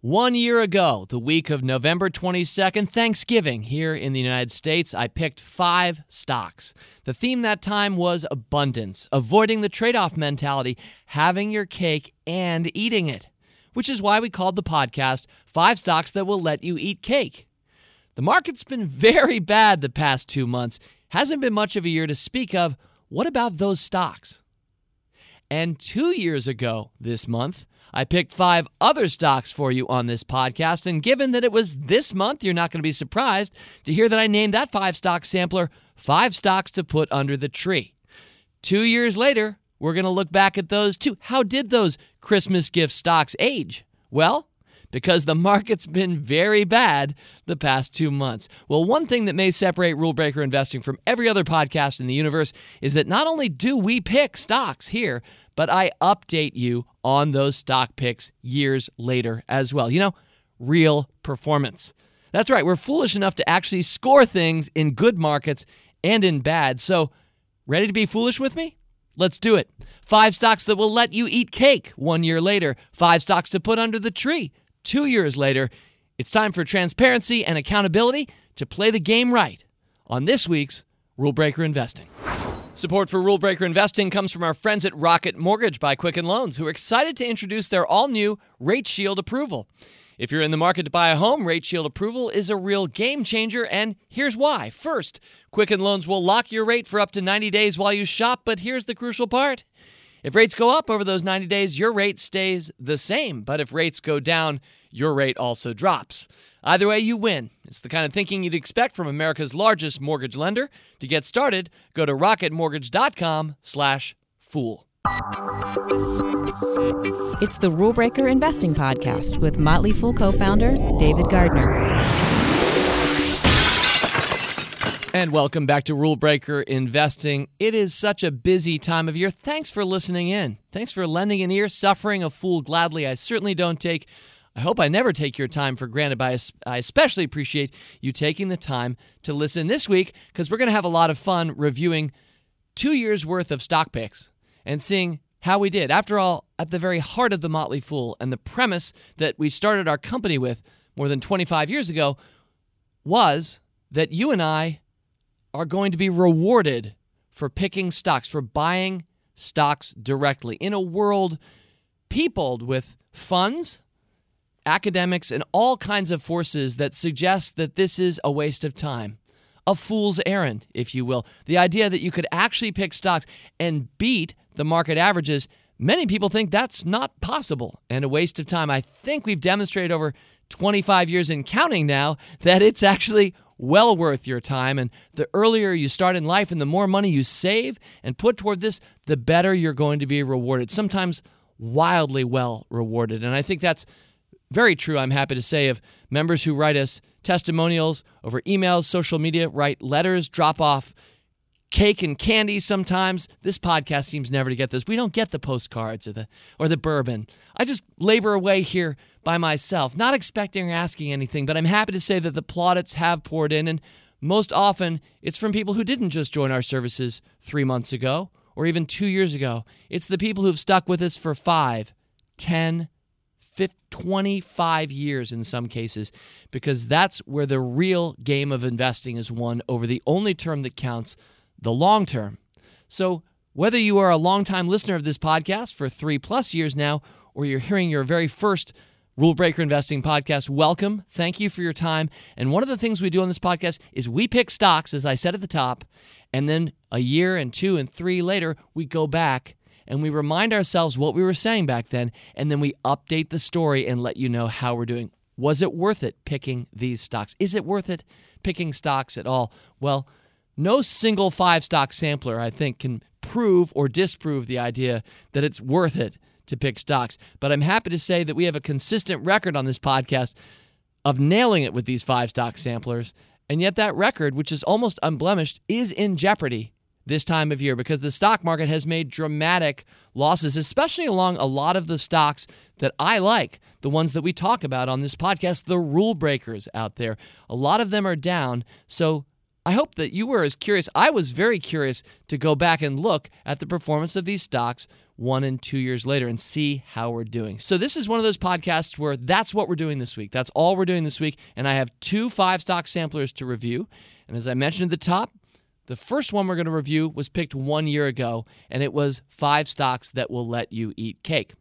One year ago, the week of November 22nd, Thanksgiving, here in the United States, I picked five stocks. The theme that time was abundance, avoiding the trade off mentality, having your cake and eating it, which is why we called the podcast Five Stocks That Will Let You Eat Cake. The market's been very bad the past two months, hasn't been much of a year to speak of. What about those stocks? And two years ago this month, I picked five other stocks for you on this podcast. And given that it was this month, you're not going to be surprised to hear that I named that five stock sampler five stocks to put under the tree. Two years later, we're going to look back at those too. How did those Christmas gift stocks age? Well, because the market's been very bad the past two months. Well, one thing that may separate Rule Breaker Investing from every other podcast in the universe is that not only do we pick stocks here, but I update you on those stock picks years later as well. You know, real performance. That's right, we're foolish enough to actually score things in good markets and in bad. So, ready to be foolish with me? Let's do it. Five stocks that will let you eat cake one year later. Five stocks to put under the tree two years later. It's time for transparency and accountability to play the game right on this week's Rule Breaker Investing. Support for Rule Breaker Investing comes from our friends at Rocket Mortgage by Quicken Loans, who are excited to introduce their all new Rate Shield approval. If you're in the market to buy a home, Rate Shield approval is a real game changer, and here's why. First, Quicken Loans will lock your rate for up to 90 days while you shop, but here's the crucial part. If rates go up over those 90 days, your rate stays the same. But if rates go down, your rate also drops. Either way, you win. It's the kind of thinking you'd expect from America's largest mortgage lender. To get started, go to rocketmortgage.com/fool. It's the Rule Breaker Investing Podcast with Motley Fool co founder David Gardner. And welcome back to Rule Breaker Investing. It is such a busy time of year. Thanks for listening in. Thanks for lending an ear, suffering a fool gladly. I certainly don't take, I hope I never take your time for granted, but I especially appreciate you taking the time to listen this week because we're going to have a lot of fun reviewing two years worth of stock picks and seeing how we did. After all, at the very heart of the Motley Fool and the premise that we started our company with more than 25 years ago was that you and I are going to be rewarded for picking stocks, for buying stocks directly in a world peopled with funds, academics, and all kinds of forces that suggest that this is a waste of time. A fool's errand, if you will. The idea that you could actually pick stocks and beat the market averages, many people think that's not possible and a waste of time. I think we've demonstrated over 25 years in counting now that it's actually well worth your time. And the earlier you start in life and the more money you save and put toward this, the better you're going to be rewarded. Sometimes wildly well rewarded. And I think that's very true, I'm happy to say, of members who write us testimonials over emails, social media, write letters, drop off cake and candy sometimes. This podcast seems never to get this. We don't get the postcards or the or the bourbon. I just labor away here by myself, not expecting or asking anything, but I'm happy to say that the plaudits have poured in, and most often it's from people who didn't just join our services three months ago or even two years ago. It's the people who've stuck with us for five, ten, 25 years in some cases, because that's where the real game of investing is won over the only term that counts, the long term. So, whether you are a longtime listener of this podcast for three plus years now, or you're hearing your very first Rule Breaker Investing Podcast. Welcome. Thank you for your time. And one of the things we do on this podcast is we pick stocks, as I said at the top, and then a year and two and three later, we go back and we remind ourselves what we were saying back then, and then we update the story and let you know how we're doing. Was it worth it picking these stocks? Is it worth it picking stocks at all? Well, no single five stock sampler, I think, can prove or disprove the idea that it's worth it to pick stocks. But I'm happy to say that we have a consistent record on this podcast of nailing it with these five stock samplers. And yet, that record, which is almost unblemished, is in jeopardy this time of year because the stock market has made dramatic losses, especially along a lot of the stocks that I like, the ones that we talk about on this podcast, the rule breakers out there. A lot of them are down. So I hope that you were as curious. I was very curious to go back and look at the performance of these stocks one and two years later and see how we're doing. So, this is one of those podcasts where that's what we're doing this week. That's all we're doing this week. And I have two five stock samplers to review. And as I mentioned at the top, the first one we're going to review was picked one year ago, and it was five stocks that will let you eat cake.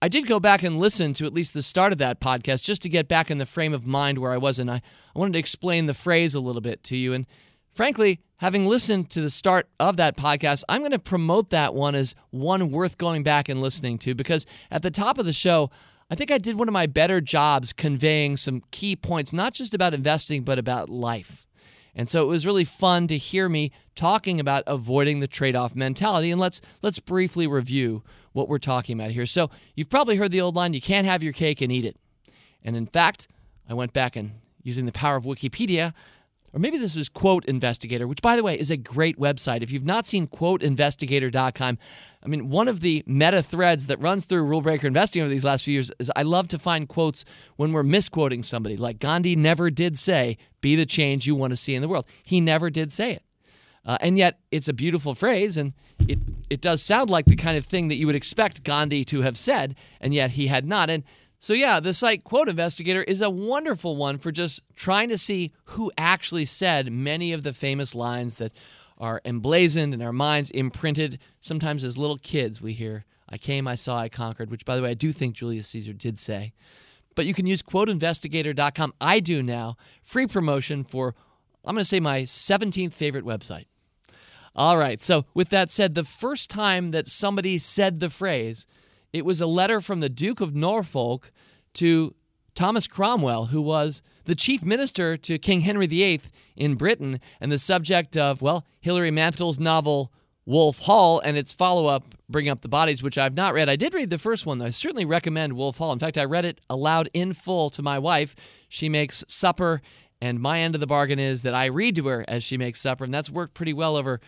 I did go back and listen to at least the start of that podcast just to get back in the frame of mind where I was, and I, I wanted to explain the phrase a little bit to you. And frankly, having listened to the start of that podcast, I'm going to promote that one as one worth going back and listening to because at the top of the show, I think I did one of my better jobs conveying some key points, not just about investing, but about life. And so it was really fun to hear me talking about avoiding the trade-off mentality. And let's let's briefly review what we're talking about here. So you've probably heard the old line, you can't have your cake and eat it. And in fact, I went back and using the power of Wikipedia, or maybe this is Quote Investigator, which, by the way, is a great website. If you've not seen quoteinvestigator.com, I mean, one of the meta threads that runs through Rule Breaker Investing over these last few years is I love to find quotes when we're misquoting somebody. Like Gandhi never did say, be the change you want to see in the world. He never did say it. Uh, and yet, it's a beautiful phrase, and it, it does sound like the kind of thing that you would expect Gandhi to have said, and yet he had not. And so, yeah, the site Quote Investigator is a wonderful one for just trying to see who actually said many of the famous lines that are emblazoned in our minds, imprinted. Sometimes as little kids, we hear, I came, I saw, I conquered, which, by the way, I do think Julius Caesar did say. But you can use quoteinvestigator.com. I do now. Free promotion for, I'm going to say, my 17th favorite website. All right. So, with that said, the first time that somebody said the phrase, it was a letter from the Duke of Norfolk to Thomas Cromwell, who was the chief minister to King Henry VIII in Britain and the subject of, well, Hilary Mantel's novel Wolf Hall and its follow up, Bring Up the Bodies, which I've not read. I did read the first one, though. I certainly recommend Wolf Hall. In fact, I read it aloud in full to my wife. She makes supper, and my end of the bargain is that I read to her as she makes supper, and that's worked pretty well over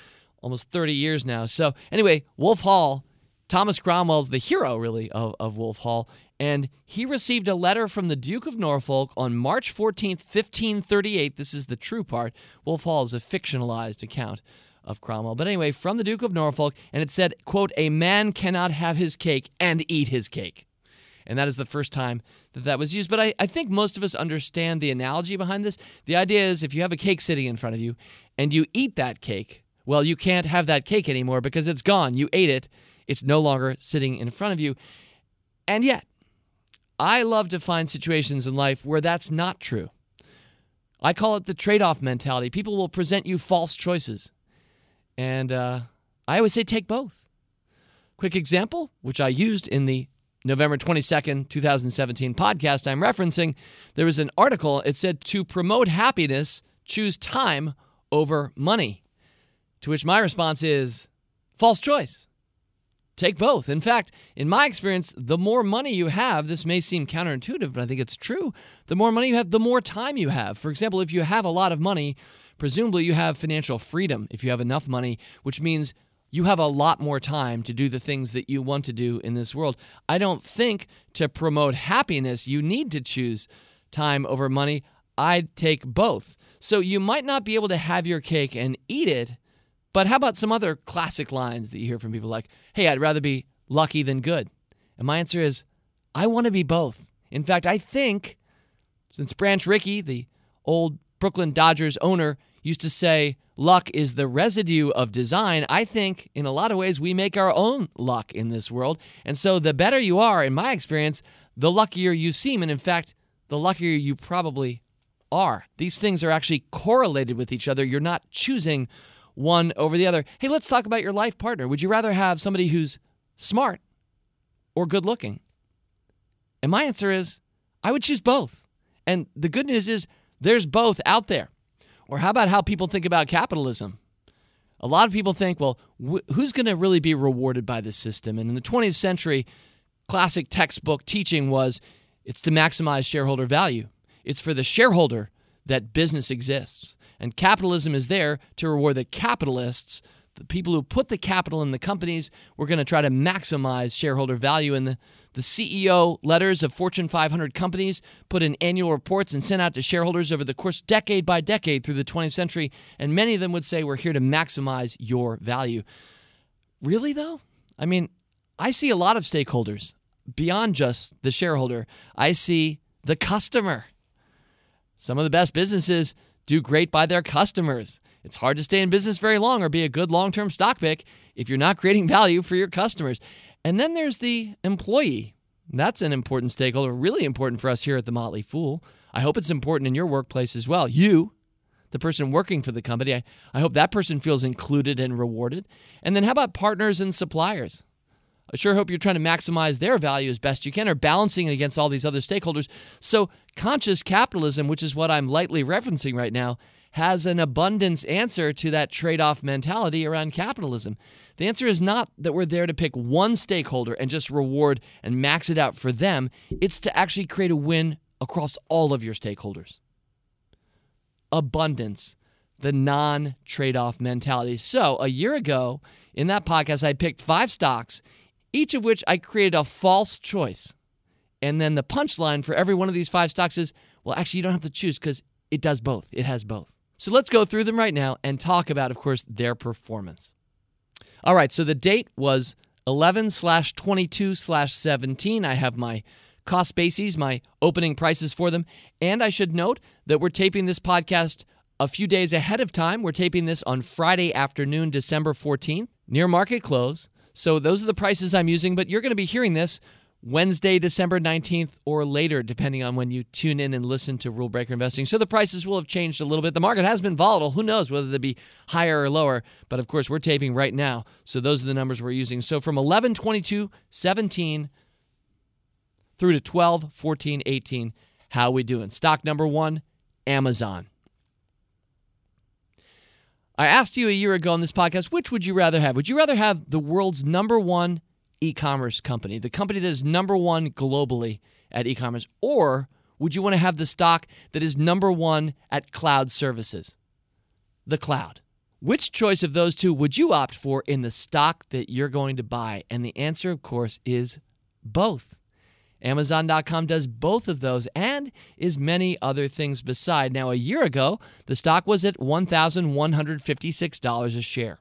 almost 30 years now. So, anyway, Wolf Hall Thomas Cromwell's the hero, really, of, of Wolf Hall. And he received a letter from the Duke of Norfolk on March 14th, 1538. This is the true part. Wolf Hall is a fictionalized account of Cromwell. But anyway, from the Duke of Norfolk, and it said, quote, a man cannot have his cake and eat his cake. And that is the first time that that was used. But I, I think most of us understand the analogy behind this. The idea is if you have a cake sitting in front of you and you eat that cake, well, you can't have that cake anymore because it's gone. You ate it it's no longer sitting in front of you. And yet, I love to find situations in life where that's not true. I call it the trade off mentality. People will present you false choices. And uh, I always say take both. Quick example, which I used in the November 22nd, 2017 podcast I'm referencing, there was an article. It said, To promote happiness, choose time over money. To which my response is, false choice. Take both. In fact, in my experience, the more money you have, this may seem counterintuitive, but I think it's true. The more money you have, the more time you have. For example, if you have a lot of money, presumably you have financial freedom if you have enough money, which means you have a lot more time to do the things that you want to do in this world. I don't think to promote happiness, you need to choose time over money. I'd take both. So you might not be able to have your cake and eat it but how about some other classic lines that you hear from people like, hey, I'd rather be lucky than good? And my answer is, I want to be both. In fact, I think since Branch Rickey, the old Brooklyn Dodgers owner, used to say, luck is the residue of design, I think in a lot of ways we make our own luck in this world. And so the better you are, in my experience, the luckier you seem. And in fact, the luckier you probably are. These things are actually correlated with each other. You're not choosing one over the other. Hey, let's talk about your life partner. Would you rather have somebody who's smart or good looking? And my answer is I would choose both. And the good news is there's both out there. Or how about how people think about capitalism? A lot of people think, well, wh- who's going to really be rewarded by this system? And in the 20th century, classic textbook teaching was it's to maximize shareholder value. It's for the shareholder that business exists. And capitalism is there to reward the capitalists, the people who put the capital in the companies. We're going to try to maximize shareholder value. And the, the CEO letters of Fortune 500 companies put in annual reports and sent out to shareholders over the course, decade by decade, through the 20th century. And many of them would say, We're here to maximize your value. Really, though? I mean, I see a lot of stakeholders beyond just the shareholder. I see the customer. Some of the best businesses do great by their customers. It's hard to stay in business very long or be a good long term stock pick if you're not creating value for your customers. And then there's the employee. That's an important stakeholder, really important for us here at The Motley Fool. I hope it's important in your workplace as well. You, the person working for the company, I, I hope that person feels included and rewarded. And then how about partners and suppliers? I sure hope you're trying to maximize their value as best you can or balancing it against all these other stakeholders. So, conscious capitalism, which is what I'm lightly referencing right now, has an abundance answer to that trade off mentality around capitalism. The answer is not that we're there to pick one stakeholder and just reward and max it out for them, it's to actually create a win across all of your stakeholders. Abundance, the non trade off mentality. So, a year ago in that podcast, I picked five stocks, each of which I created a false choice. And then the punchline for every one of these five stocks is well, actually, you don't have to choose because it does both. It has both. So let's go through them right now and talk about, of course, their performance. All right, so the date was 11 slash 22 slash 17. I have my cost bases, my opening prices for them. And I should note that we're taping this podcast a few days ahead of time. We're taping this on Friday afternoon, December 14th, near market close. So those are the prices I'm using, but you're going to be hearing this Wednesday, December 19th, or later, depending on when you tune in and listen to Rule Breaker Investing. So the prices will have changed a little bit. The market has been volatile. Who knows whether they be higher or lower? But of course, we're taping right now. So those are the numbers we're using. So from 11, 22, 17 through to 12, 14, 18, how we doing? Stock number one, Amazon. I asked you a year ago on this podcast, which would you rather have? Would you rather have the world's number one e commerce company, the company that is number one globally at e commerce? Or would you want to have the stock that is number one at cloud services? The cloud. Which choice of those two would you opt for in the stock that you're going to buy? And the answer, of course, is both. Amazon.com does both of those and is many other things beside. Now, a year ago, the stock was at $1,156 a share.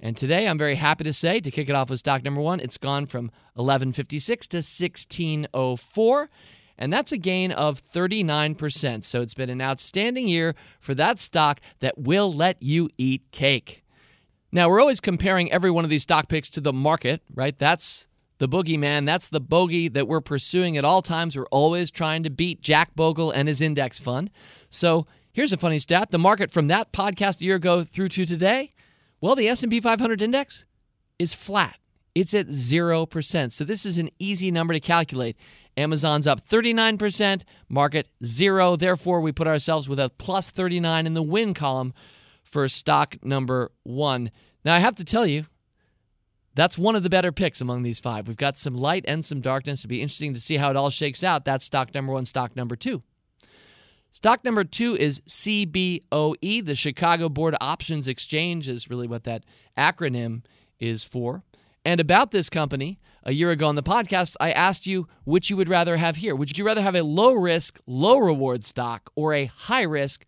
And today, I'm very happy to say, to kick it off with stock number one, it's gone from 1156 to 1604. And that's a gain of 39%. So it's been an outstanding year for that stock that will let you eat cake. Now, we're always comparing every one of these stock picks to the market, right? That's the boogeyman. That's the bogey that we're pursuing at all times. We're always trying to beat Jack Bogle and his index fund. So here's a funny stat. The market from that podcast a year ago through to today well, the S&P 500 index is flat. It's at 0%. So this is an easy number to calculate. Amazon's up 39%, market 0. Therefore, we put ourselves with a plus 39 in the win column for stock number 1. Now, I have to tell you, that's one of the better picks among these five. We've got some light and some darkness. It'll be interesting to see how it all shakes out. That's stock number 1, stock number 2. Stock number two is CBOE. The Chicago Board Options Exchange is really what that acronym is for. And about this company, a year ago on the podcast, I asked you which you would rather have here. Would you rather have a low risk, low reward stock or a high risk,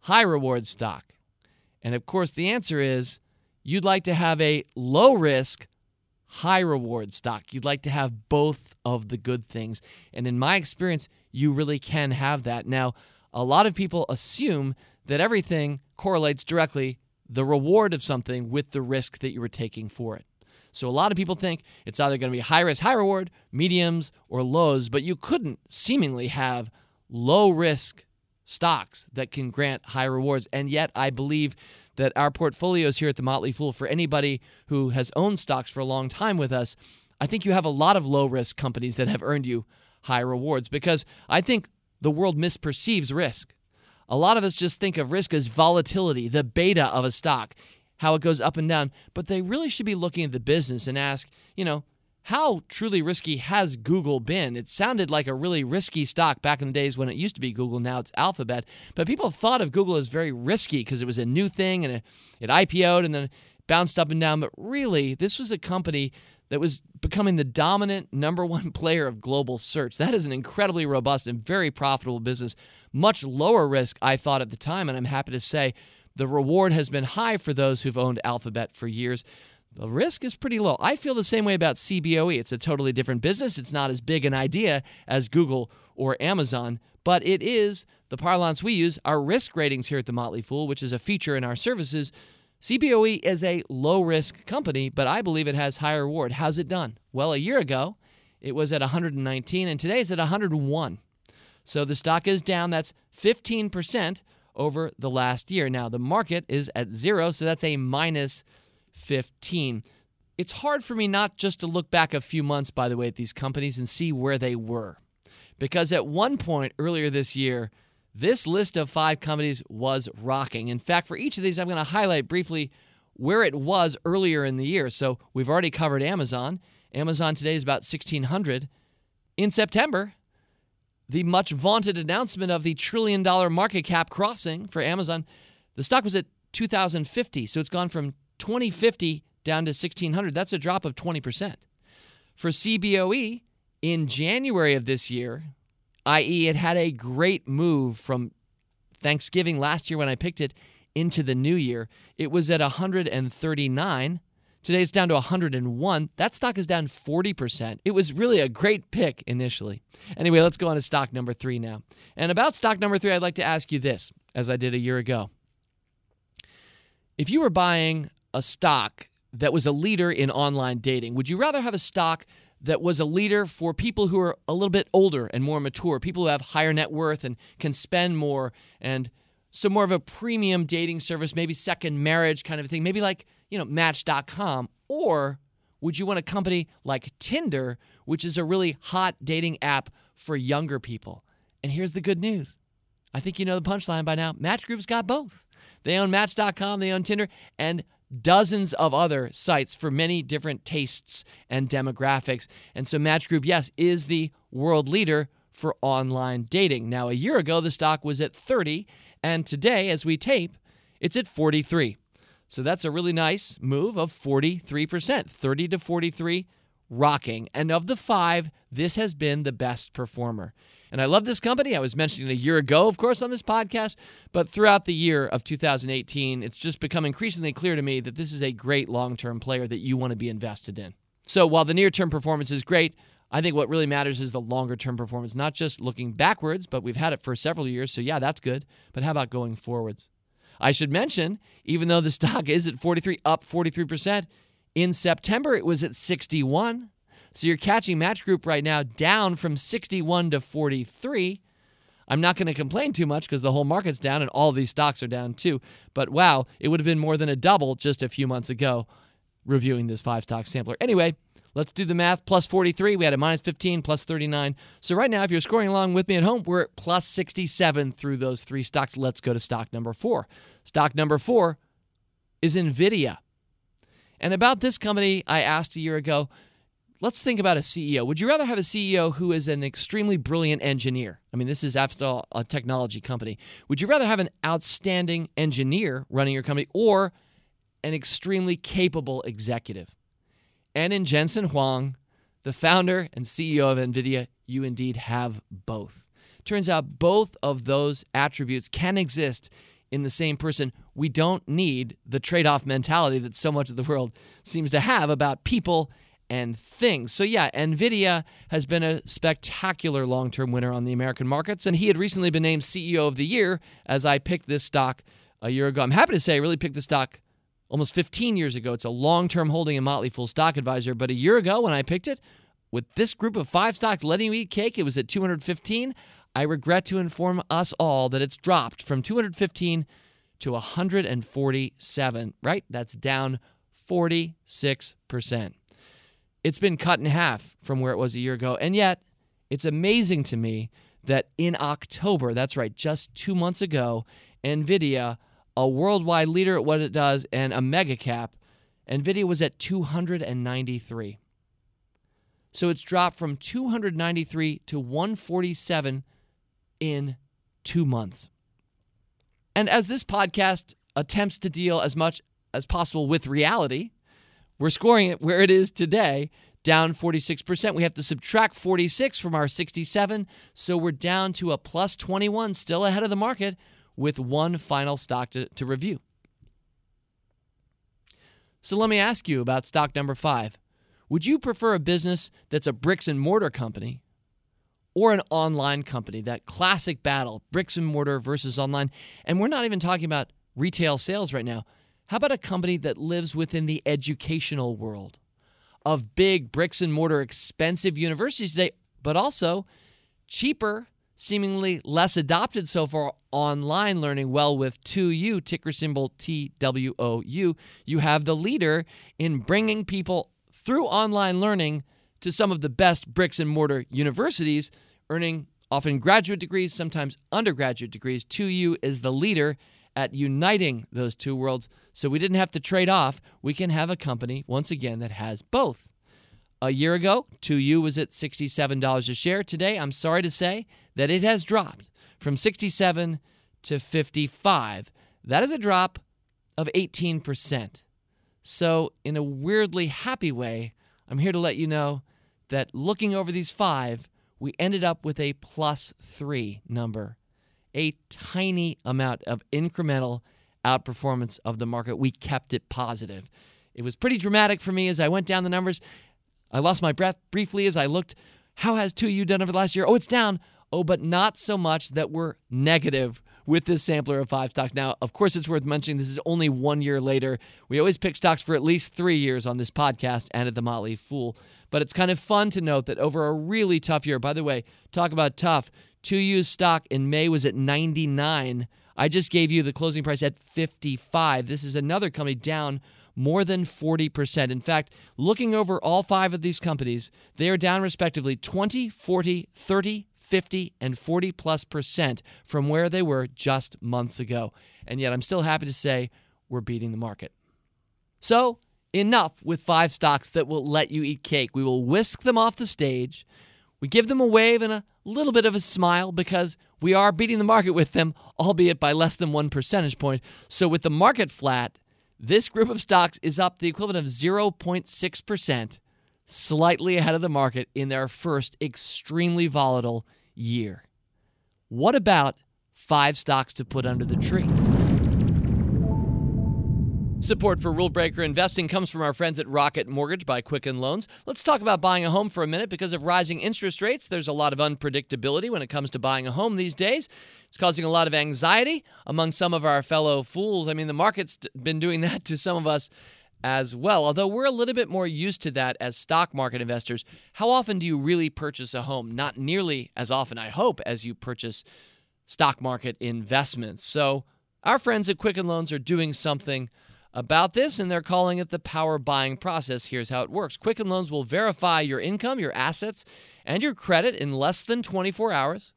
high reward stock? And of course, the answer is you'd like to have a low risk, high reward stock. You'd like to have both of the good things. And in my experience, you really can have that. Now, a lot of people assume that everything correlates directly the reward of something with the risk that you were taking for it. So a lot of people think it's either going to be high risk, high reward, mediums, or lows, but you couldn't seemingly have low risk stocks that can grant high rewards. And yet, I believe that our portfolios here at the Motley Fool, for anybody who has owned stocks for a long time with us, I think you have a lot of low risk companies that have earned you high rewards because I think the world misperceives risk. A lot of us just think of risk as volatility, the beta of a stock, how it goes up and down, but they really should be looking at the business and ask, you know, how truly risky has Google been? It sounded like a really risky stock back in the days when it used to be Google. Now it's Alphabet. But people thought of Google as very risky because it was a new thing and it, it IPO'd and then bounced up and down, but really, this was a company that was becoming the dominant number one player of global search. That is an incredibly robust and very profitable business. Much lower risk, I thought at the time, and I'm happy to say the reward has been high for those who've owned Alphabet for years. The risk is pretty low. I feel the same way about CBOE. It's a totally different business. It's not as big an idea as Google or Amazon, but it is the parlance we use, our risk ratings here at the Motley Fool, which is a feature in our services. CBOE is a low risk company, but I believe it has high reward. How's it done? Well, a year ago, it was at 119, and today it's at 101. So the stock is down. That's 15% over the last year. Now, the market is at zero, so that's a minus 15. It's hard for me not just to look back a few months, by the way, at these companies and see where they were. Because at one point earlier this year, this list of five companies was rocking. In fact, for each of these, I'm going to highlight briefly where it was earlier in the year. So we've already covered Amazon. Amazon today is about 1600. In September, the much vaunted announcement of the trillion dollar market cap crossing for Amazon, the stock was at 2050. So it's gone from 2050 down to 1600. That's a drop of 20%. For CBOE, in January of this year, i.e., it had a great move from Thanksgiving last year when I picked it into the new year. It was at 139. Today it's down to 101. That stock is down 40%. It was really a great pick initially. Anyway, let's go on to stock number three now. And about stock number three, I'd like to ask you this, as I did a year ago. If you were buying a stock that was a leader in online dating, would you rather have a stock that was a leader for people who are a little bit older and more mature, people who have higher net worth and can spend more, and so more of a premium dating service, maybe second marriage kind of thing, maybe like, you know, Match.com? Or would you want a company like Tinder, which is a really hot dating app for younger people? And here's the good news. I think you know the punchline by now. Match Group's got both. They own Match.com, they own Tinder, and dozens of other sites for many different tastes and demographics. And so Match Group, yes, is the world leader for online dating. Now, a year ago, the stock was at 30, and today, as we tape, it's at 43. So that's a really nice move of 43%, 30 to 43, rocking. And of the five, this has been the best performer. And I love this company. I was mentioning a year ago, of course, on this podcast, but throughout the year of 2018, it's just become increasingly clear to me that this is a great long term player that you want to be invested in. So while the near term performance is great, I think what really matters is the longer term performance, not just looking backwards, but we've had it for several years. So, yeah, that's good. But how about going forwards? I should mention, even though the stock is at 43, up 43%, in September it was at 61. So you're catching Match Group right now down from 61 to 43. I'm not going to complain too much because the whole market's down and all these stocks are down too. But wow, it would have been more than a double just a few months ago reviewing this five stock sampler. Anyway, let's do the math. Plus 43, we had a minus 15, plus 39. So right now, if you're scoring along with me at home, we're at plus 67 through those three stocks. Let's go to stock number four. Stock number four is NVIDIA. And about this company, I asked a year ago let's think about a CEO. Would you rather have a CEO who is an extremely brilliant engineer? I mean, this is after all a technology company. Would you rather have an outstanding engineer running your company or an extremely capable executive? And in Jensen Huang, the founder and CEO of NVIDIA, you indeed have both. Turns out both of those attributes can exist in the same person. We don't need the trade off mentality that so much of the world seems to have about people and things. So, yeah, NVIDIA has been a spectacular long term winner on the American markets, and he had recently been named CEO of the year as I picked this stock a year ago. I'm happy to say I really picked the stock almost 15 years ago. It's a long term holding in Motley Fool Stock Advisor, but a year ago when I picked it, with this group of five stocks letting you eat cake, it was at 215. I regret to inform us all that it's dropped from 215 to 147, right? That's down 46%. It's been cut in half from where it was a year ago. And yet, it's amazing to me that in October, that's right, just two months ago, NVIDIA, a worldwide leader at what it does and a mega cap, NVIDIA was at 293. So it's dropped from 293 to 147 in two months. And as this podcast attempts to deal as much as possible with reality. We're scoring it where it is today, down 46%. We have to subtract 46 from our 67, so we're down to a plus 21, still ahead of the market, with one final stock to, to review. So let me ask you about stock number five. Would you prefer a business that's a bricks and mortar company or an online company? That classic battle, bricks and mortar versus online. And we're not even talking about retail sales right now. How about a company that lives within the educational world of big bricks and mortar expensive universities today, but also cheaper, seemingly less adopted so far online learning? Well, with 2U, ticker symbol TWOU, you have the leader in bringing people through online learning to some of the best bricks and mortar universities, earning often graduate degrees, sometimes undergraduate degrees. 2U is the leader at uniting those two worlds. So we didn't have to trade off. We can have a company, once again, that has both. A year ago, 2U was at $67 a share. Today, I'm sorry to say that it has dropped from 67 to 55. That is a drop of 18%. So, in a weirdly happy way, I'm here to let you know that looking over these five, we ended up with a plus three number, a tiny amount of incremental outperformance of the market. We kept it positive. It was pretty dramatic for me as I went down the numbers. I lost my breath briefly as I looked. How has 2U done over the last year? Oh, it's down. Oh, but not so much that we're negative with this sampler of five stocks. Now, of course, it's worth mentioning this is only one year later. We always pick stocks for at least three years on this podcast and at the Motley Fool. But it's kind of fun to note that over a really tough year, by the way, talk about tough, 2U stock in May was at 99. I just gave you the closing price at 55. This is another company down more than 40%. In fact, looking over all five of these companies, they are down respectively 20, 40, 30, 50, and 40 plus percent from where they were just months ago. And yet I'm still happy to say we're beating the market. So, enough with five stocks that will let you eat cake. We will whisk them off the stage. We give them a wave and a little bit of a smile because we are beating the market with them, albeit by less than one percentage point. So, with the market flat, this group of stocks is up the equivalent of 0.6%, slightly ahead of the market in their first extremely volatile year. What about five stocks to put under the tree? Support for Rule Breaker Investing comes from our friends at Rocket Mortgage by Quicken Loans. Let's talk about buying a home for a minute because of rising interest rates. There's a lot of unpredictability when it comes to buying a home these days. It's causing a lot of anxiety among some of our fellow fools. I mean, the market's been doing that to some of us as well. Although we're a little bit more used to that as stock market investors, how often do you really purchase a home? Not nearly as often, I hope, as you purchase stock market investments. So, our friends at Quicken Loans are doing something about this, and they're calling it the power buying process. Here's how it works Quicken Loans will verify your income, your assets, and your credit in less than 24 hours.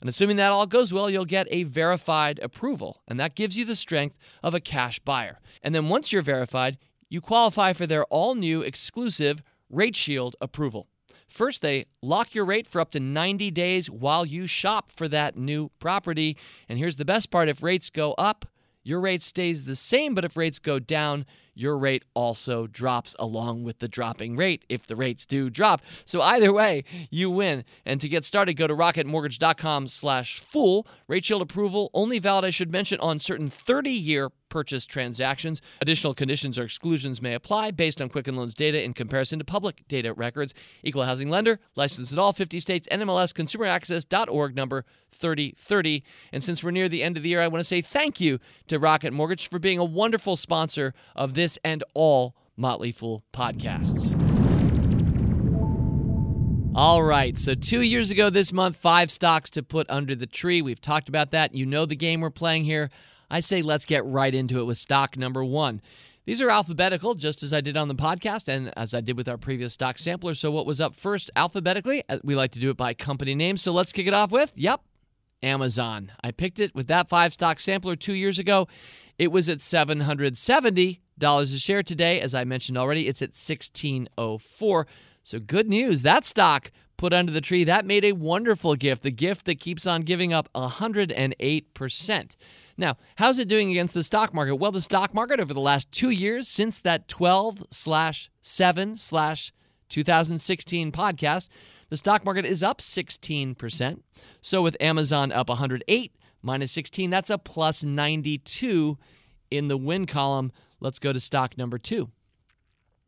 And assuming that all goes well, you'll get a verified approval, and that gives you the strength of a cash buyer. And then once you're verified, you qualify for their all new exclusive Rate Shield approval. First, they lock your rate for up to 90 days while you shop for that new property. And here's the best part if rates go up, your rate stays the same, but if rates go down, your rate also drops along with the dropping rate if the rates do drop. So either way, you win. And to get started, go to rocketmortgage.com slash fool. Rate shield approval only valid, I should mention, on certain 30-year purchase transactions. Additional conditions or exclusions may apply based on Quicken Loans data in comparison to public data records. Equal housing lender, licensed in all 50 states, NMLS consumeraccess.org number 3030. And since we're near the end of the year, I want to say thank you to Rocket Mortgage for being a wonderful sponsor of this and all Motley Fool podcasts. All right, so two years ago this month, five stocks to put under the tree. We've talked about that. You know the game we're playing here. I say let's get right into it with stock number one. These are alphabetical, just as I did on the podcast and as I did with our previous stock sampler. So, what was up first alphabetically? Uh, we like to do it by company name. So, let's kick it off with, yep, Amazon. I picked it with that five stock sampler two years ago. It was at $770 a share today. As I mentioned already, it's at 1604. So, good news. That stock put under the tree, that made a wonderful gift, the gift that keeps on giving up 108%. Now, how's it doing against the stock market? Well, the stock market over the last two years, since that 12 slash 7 slash 2016 podcast, the stock market is up 16%. So with Amazon up 108 minus 16, that's a plus 92 in the win column. Let's go to stock number two.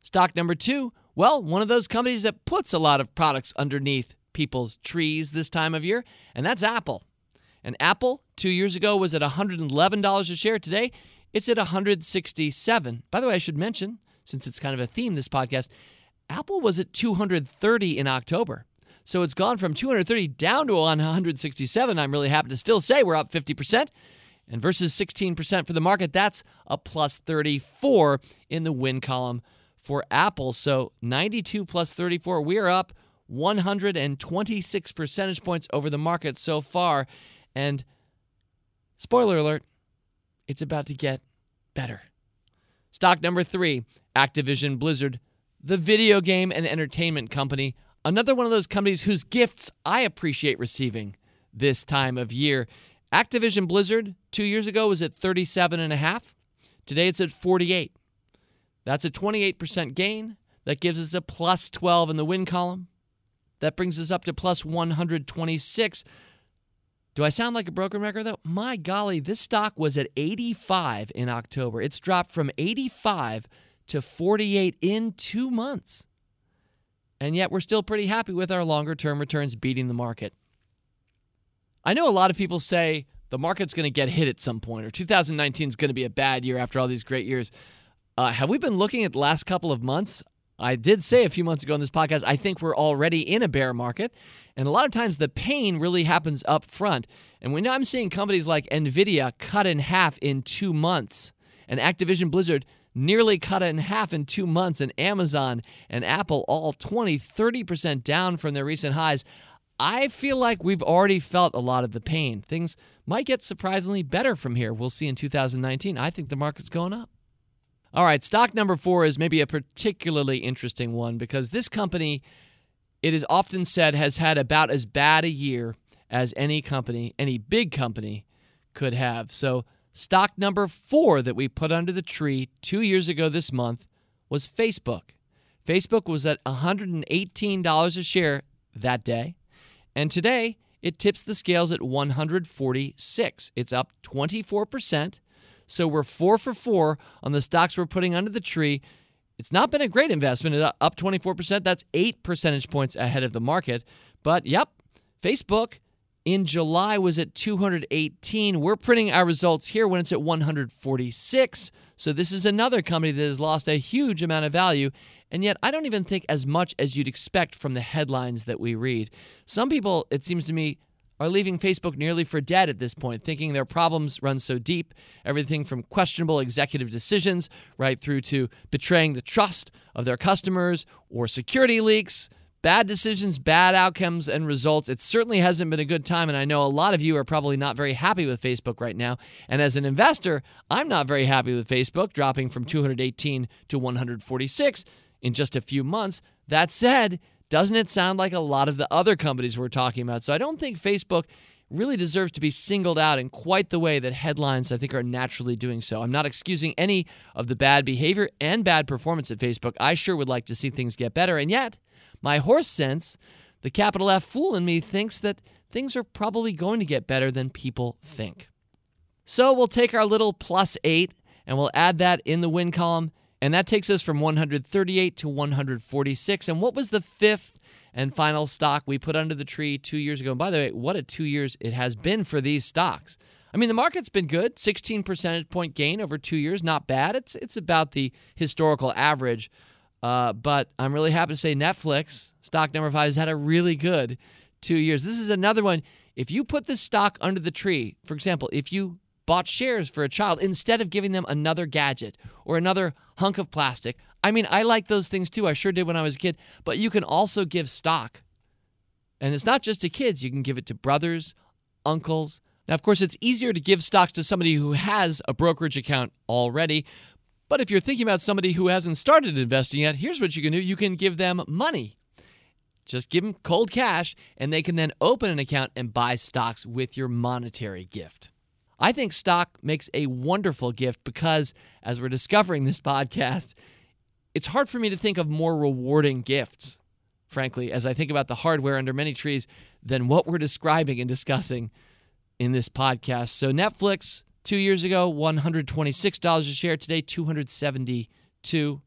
Stock number two, well, one of those companies that puts a lot of products underneath people's trees this time of year, and that's Apple. And Apple two years ago was at $111 a share. Today, it's at 167. By the way, I should mention, since it's kind of a theme this podcast, Apple was at 230 in October. So it's gone from 230 down to 167. I'm really happy to still say we're up 50%. And versus 16% for the market, that's a plus 34 in the win column for Apple. So 92 plus 34, we are up 126 percentage points over the market so far. And spoiler alert, it's about to get better. Stock number three Activision Blizzard, the video game and entertainment company. Another one of those companies whose gifts I appreciate receiving this time of year. Activision Blizzard two years ago was at 37 and a half. Today it's at 48. That's a 28% gain. That gives us a plus 12 in the win column. That brings us up to plus 126. Do I sound like a broken record though? My golly, this stock was at 85 in October. It's dropped from 85 to 48 in two months. And yet we're still pretty happy with our longer term returns beating the market. I know a lot of people say the market's going to get hit at some point, or 2019 is going to be a bad year after all these great years. Uh, have we been looking at the last couple of months? I did say a few months ago in this podcast, I think we're already in a bear market. And a lot of times the pain really happens up front. And when I'm seeing companies like Nvidia cut in half in two months, and Activision Blizzard nearly cut in half in two months, and Amazon and Apple all 20, 30% down from their recent highs, I feel like we've already felt a lot of the pain. Things might get surprisingly better from here. We'll see in 2019. I think the market's going up. All right, stock number four is maybe a particularly interesting one because this company, it is often said, has had about as bad a year as any company, any big company, could have. So, stock number four that we put under the tree two years ago this month was Facebook. Facebook was at $118 a share that day. And today, it tips the scales at 146. It's up 24%. So we're four for four on the stocks we're putting under the tree. It's not been a great investment, it's up 24%. That's eight percentage points ahead of the market. But yep, Facebook in July was at 218. We're printing our results here when it's at 146. So this is another company that has lost a huge amount of value. And yet, I don't even think as much as you'd expect from the headlines that we read. Some people, it seems to me, are leaving Facebook nearly for dead at this point, thinking their problems run so deep. Everything from questionable executive decisions right through to betraying the trust of their customers or security leaks. Bad decisions, bad outcomes, and results. It certainly hasn't been a good time, and I know a lot of you are probably not very happy with Facebook right now. And as an investor, I'm not very happy with Facebook dropping from 218 to 146 in just a few months. That said, doesn't it sound like a lot of the other companies we're talking about? So I don't think Facebook really deserves to be singled out in quite the way that headlines, I think, are naturally doing so. I'm not excusing any of the bad behavior and bad performance at Facebook. I sure would like to see things get better. And yet, my horse sense, the capital F fool in me, thinks that things are probably going to get better than people think. So we'll take our little plus eight and we'll add that in the win column and that takes us from 138 to 146. And what was the fifth and final stock we put under the tree two years ago? And by the way, what a two years it has been for these stocks. I mean, the market's been good, 16 percentage point gain over two years, not bad. It's it's about the historical average. Uh, but I'm really happy to say Netflix, stock number five, has had a really good two years. This is another one. If you put this stock under the tree, for example, if you bought shares for a child instead of giving them another gadget or another hunk of plastic. I mean, I like those things too. I sure did when I was a kid. But you can also give stock. And it's not just to kids, you can give it to brothers, uncles. Now, of course, it's easier to give stocks to somebody who has a brokerage account already. But if you're thinking about somebody who hasn't started investing yet, here's what you can do you can give them money. Just give them cold cash, and they can then open an account and buy stocks with your monetary gift. I think stock makes a wonderful gift because, as we're discovering this podcast, it's hard for me to think of more rewarding gifts, frankly, as I think about the hardware under many trees than what we're describing and discussing in this podcast. So, Netflix, two years ago, $126 a share. Today, 272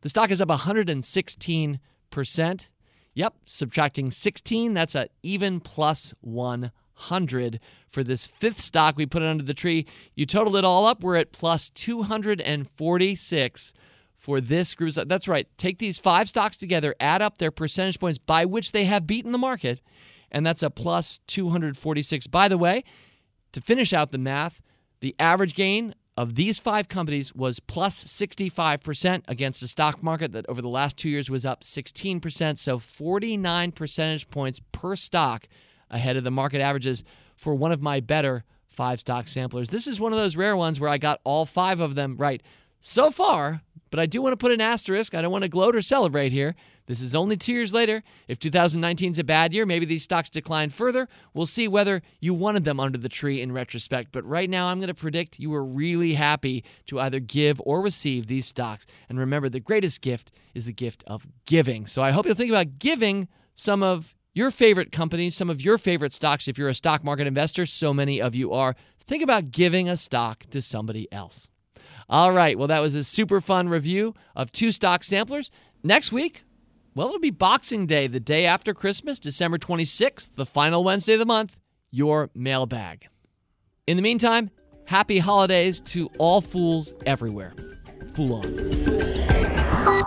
The stock is up 116%. Yep, subtracting 16, that's an even plus 100 for this fifth stock we put it under the tree. You total it all up, we're at plus 246 for this group. That's right. Take these five stocks together, add up their percentage points by which they have beaten the market, and that's a plus 246. By the way, to finish out the math, the average gain of these five companies was plus 65% against the stock market that over the last two years was up 16%. So 49 percentage points per stock ahead of the market averages for one of my better five stock samplers. This is one of those rare ones where I got all five of them right so far, but I do want to put an asterisk. I don't want to gloat or celebrate here. This is only two years later. If 2019 is a bad year, maybe these stocks decline further. We'll see whether you wanted them under the tree in retrospect. But right now, I'm going to predict you were really happy to either give or receive these stocks. And remember, the greatest gift is the gift of giving. So I hope you'll think about giving some of your favorite companies, some of your favorite stocks. If you're a stock market investor, so many of you are, think about giving a stock to somebody else. All right, well, that was a super fun review of two stock samplers. Next week, well, it'll be Boxing Day, the day after Christmas, December 26th, the final Wednesday of the month, your mailbag. In the meantime, happy holidays to all fools everywhere. Fool on.